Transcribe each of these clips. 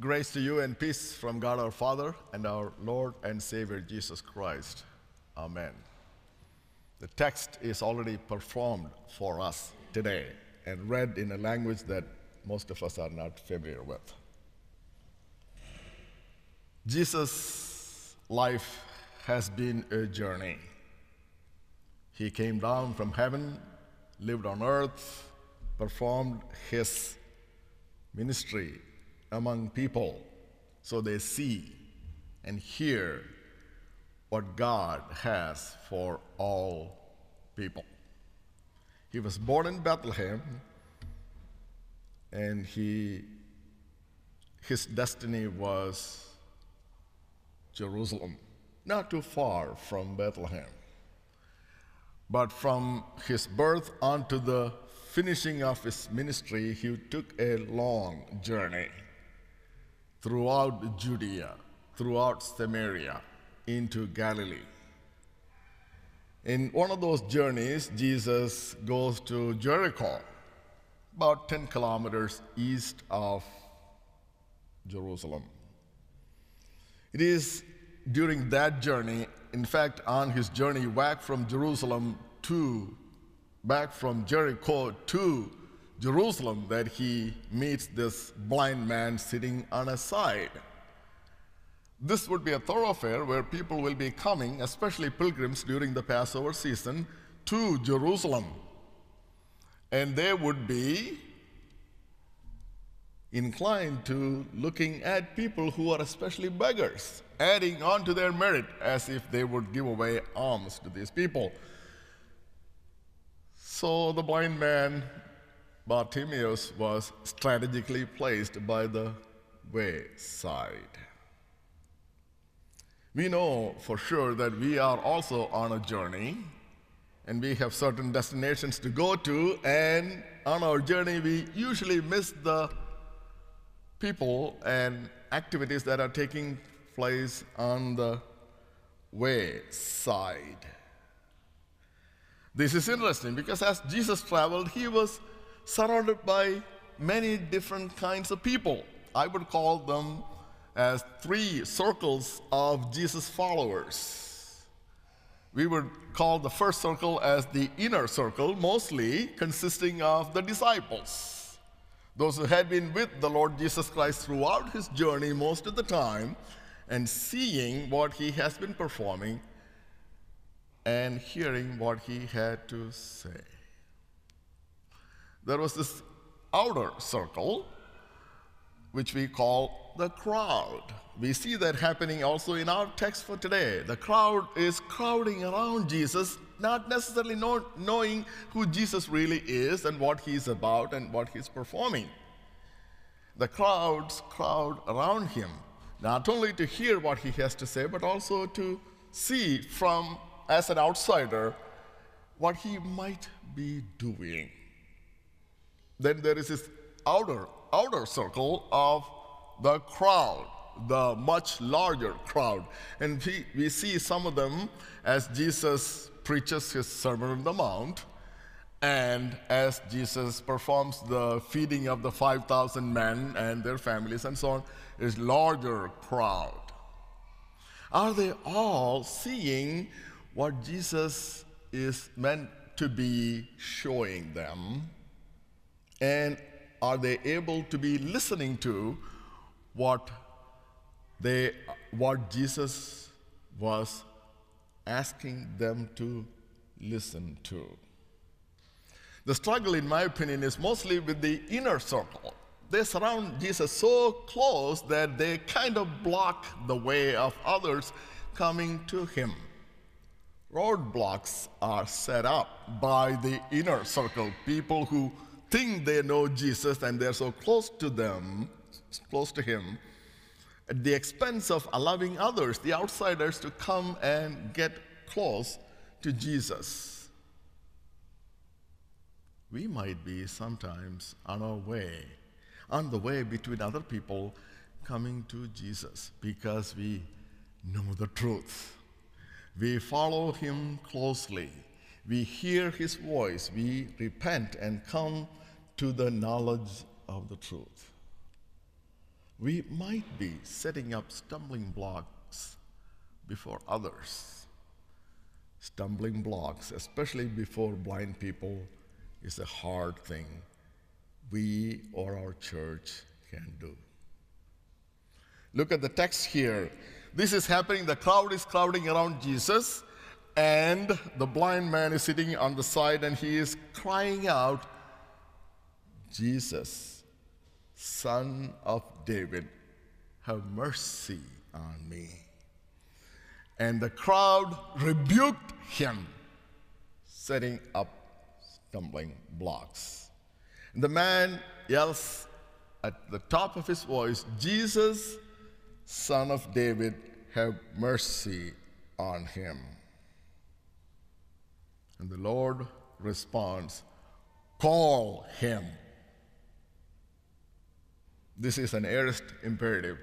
Grace to you and peace from God our Father and our Lord and Savior Jesus Christ. Amen. The text is already performed for us today and read in a language that most of us are not familiar with. Jesus' life has been a journey. He came down from heaven, lived on earth, performed his ministry among people so they see and hear what God has for all people. He was born in Bethlehem and he his destiny was Jerusalem, not too far from Bethlehem. But from his birth on to the finishing of his ministry, he took a long journey throughout Judea, throughout Samaria, into Galilee. In one of those journeys, Jesus goes to Jericho, about 10 kilometers east of Jerusalem. It is during that journey, in fact, on his journey back from Jerusalem to, back from Jericho to Jerusalem, that he meets this blind man sitting on a side. This would be a thoroughfare where people will be coming, especially pilgrims during the Passover season, to Jerusalem. And they would be inclined to looking at people who are especially beggars, adding on to their merit as if they would give away alms to these people. So the blind man, Bartimaeus, was strategically placed by the wayside. We know for sure that we are also on a journey and we have certain destinations to go to, and on our journey, we usually miss the people and activities that are taking place on the wayside. This is interesting because as Jesus traveled, he was surrounded by many different kinds of people. I would call them as three circles of Jesus' followers. We would call the first circle as the inner circle, mostly consisting of the disciples. Those who had been with the Lord Jesus Christ throughout his journey most of the time and seeing what he has been performing and hearing what he had to say. There was this outer circle, which we call the crowd. We see that happening also in our text for today. The crowd is crowding around Jesus, not necessarily know, knowing who Jesus really is and what he's about and what he's performing. The crowds crowd around him, not only to hear what he has to say, but also to see from, as an outsider, what he might be doing. Then there is this outer, outer circle of the crowd, the much larger crowd. And we, we see some of them as Jesus preaches his Sermon on the Mount and as Jesus performs the feeding of the 5,000 men and their families and so on, is larger crowd. Are they all seeing what Jesus is meant to be showing them? And are they able to be listening to what they what Jesus was asking them to listen to? The struggle, in my opinion, is mostly with the inner circle. They surround Jesus so close that they kind of block the way of others coming to him. Roadblocks are set up by the inner circle, people who think they know Jesus and they're so close to them, close to him, at the expense of allowing others, the outsiders, to come and get close to Jesus. We might be sometimes on our way, on the way between other people coming to Jesus because we know the truth. We follow him closely. We hear his voice. We repent and come to the knowledge of the truth. we might be setting up stumbling blocks before others. Stumbling blocks, especially before blind people, is a hard thing we or our church can do. Look at the text here. This is happening, the crowd is crowding around Jesus, and the blind man is sitting on the side and he is crying out, Jesus, Son of David, have mercy on me. And the crowd rebuked him, setting up stumbling blocks. And the man yells at the top of his voice, Jesus, Son of David, have mercy on him. And the Lord responds, Call him. This is an aorist imperative.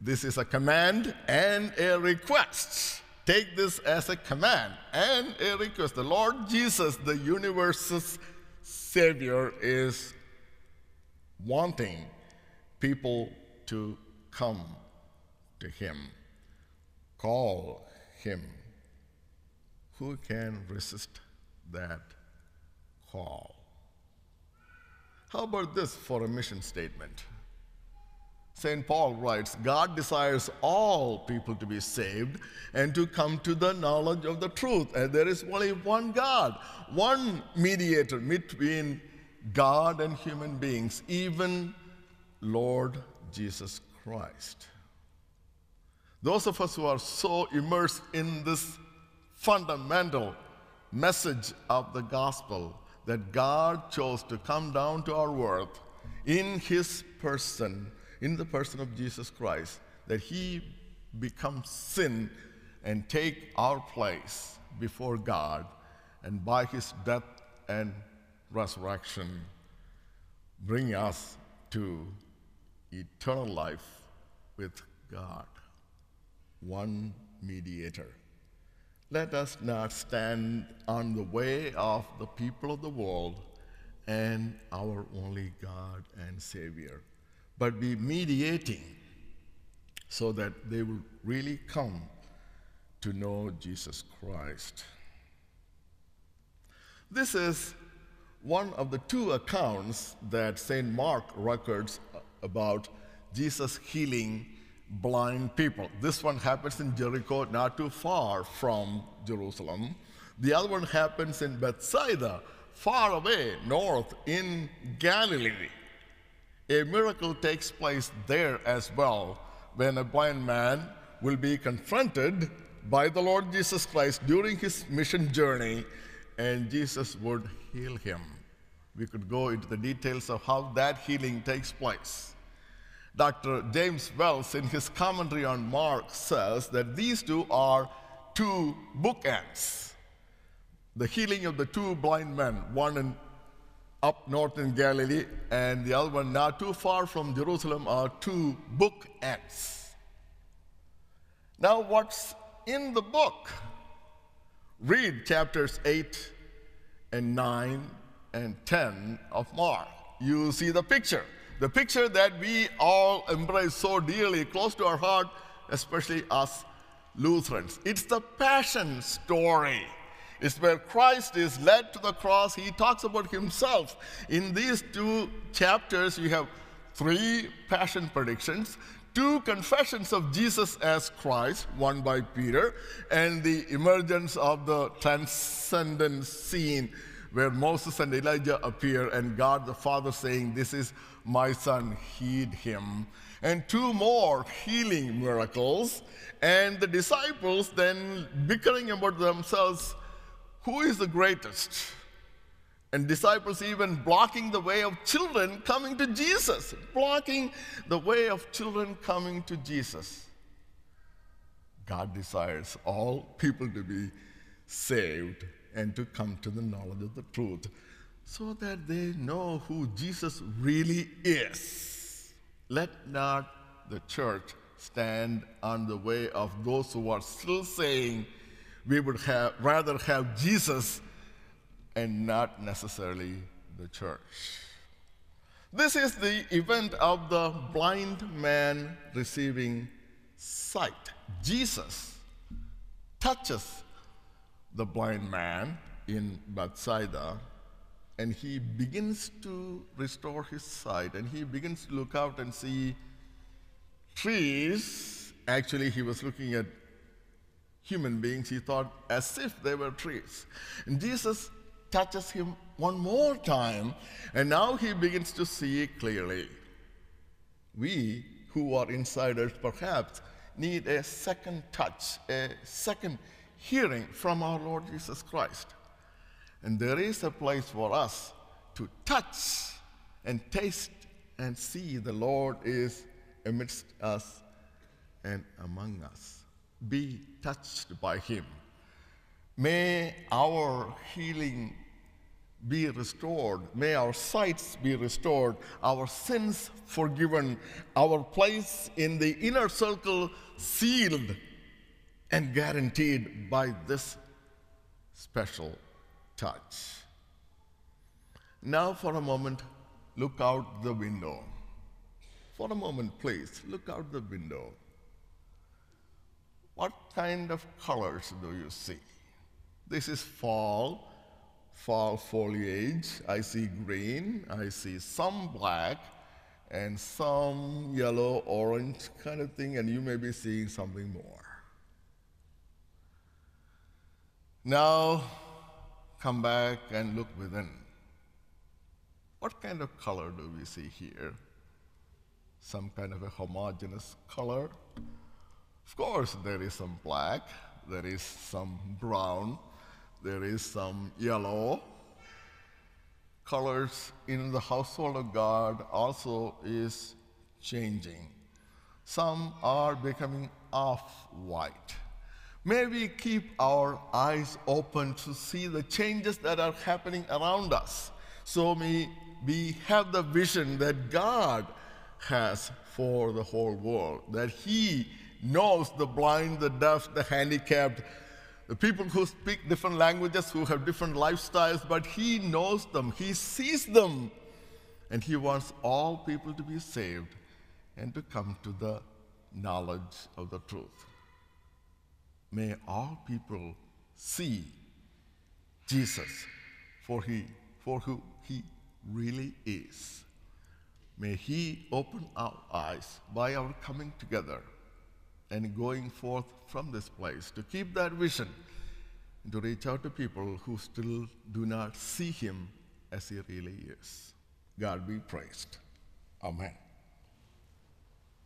This is a command and a request. Take this as a command and a request. The Lord Jesus, the universe's Savior, is wanting people to come to Him. Call Him. Who can resist that call? How about this for a mission statement? St. Paul writes God desires all people to be saved and to come to the knowledge of the truth. And there is only one God, one mediator between God and human beings, even Lord Jesus Christ. Those of us who are so immersed in this fundamental message of the gospel that God chose to come down to our world in His person in the person of Jesus Christ that he becomes sin and take our place before God and by his death and resurrection bring us to eternal life with God. One mediator. Let us not stand on the way of the people of the world and our only God and Savior but be mediating so that they will really come to know Jesus Christ. This is one of the two accounts that St. Mark records about Jesus healing blind people. This one happens in Jericho, not too far from Jerusalem. The other one happens in Bethsaida, far away north in Galilee a miracle takes place there as well when a blind man will be confronted by the Lord Jesus Christ during his mission journey, and Jesus would heal him. We could go into the details of how that healing takes place. Dr. James Voelz, in his commentary on Mark, says that these two are two bookends. The healing of the two blind men, one in up north in Galilee, and the other one not too far from Jerusalem are two bookends. Now, what's in the book? Read chapters 8 and 9 and 10 of Mark. You see the picture. The picture that we all embrace so dearly, close to our heart, especially us Lutherans. It's the passion story It's where Christ is led to the cross. He talks about himself. In these two chapters, you have three passion predictions, two confessions of Jesus as Christ, one by Peter, and the emergence of the transcendent scene where Moses and Elijah appear, and God the Father saying, This is my son, heed him. And two more healing miracles, and the disciples then bickering about themselves who is the greatest? And disciples even blocking the way of children coming to Jesus, blocking the way of children coming to Jesus. God desires all people to be saved and to come to the knowledge of the truth so that they know who Jesus really is. Let not the church stand on the way of those who are still saying, we would have, rather have Jesus and not necessarily the church. This is the event of the blind man receiving sight. Jesus touches the blind man in Bethsaida and he begins to restore his sight and he begins to look out and see trees. Actually, he was looking at human beings, he thought as if they were trees. And Jesus touches him one more time, and now he begins to see clearly. We who are insiders perhaps need a second touch, a second hearing from our Lord Jesus Christ. And there is a place for us to touch and taste and see the Lord is amidst us and among us. Be touched by Him. May our healing be restored. May our sights be restored, our sins forgiven, our place in the inner circle sealed and guaranteed by this special touch. Now, for a moment, look out the window. For a moment, please, look out the window. What kind of colors do you see? This is fall fall foliage. I see green, I see some black, and some yellow, orange kind of thing, and you may be seeing something more. Now, come back and look within. What kind of color do we see here? Some kind of a homogeneous color. Of course, there is some black, there is some brown, there is some yellow. Colors in the household of God also is changing. Some are becoming off white. May we keep our eyes open to see the changes that are happening around us. So may we have the vision that God has for the whole world, that He knows the blind, the deaf, the handicapped, the people who speak different languages, who have different lifestyles, but He knows them, He sees them, and He wants all people to be saved and to come to the knowledge of the truth. May all people see Jesus for, he, for who He really is. May He open our eyes by our coming together and going forth from this place to keep that vision and to reach out to people who still do not see him as he really is. God be praised. Amen.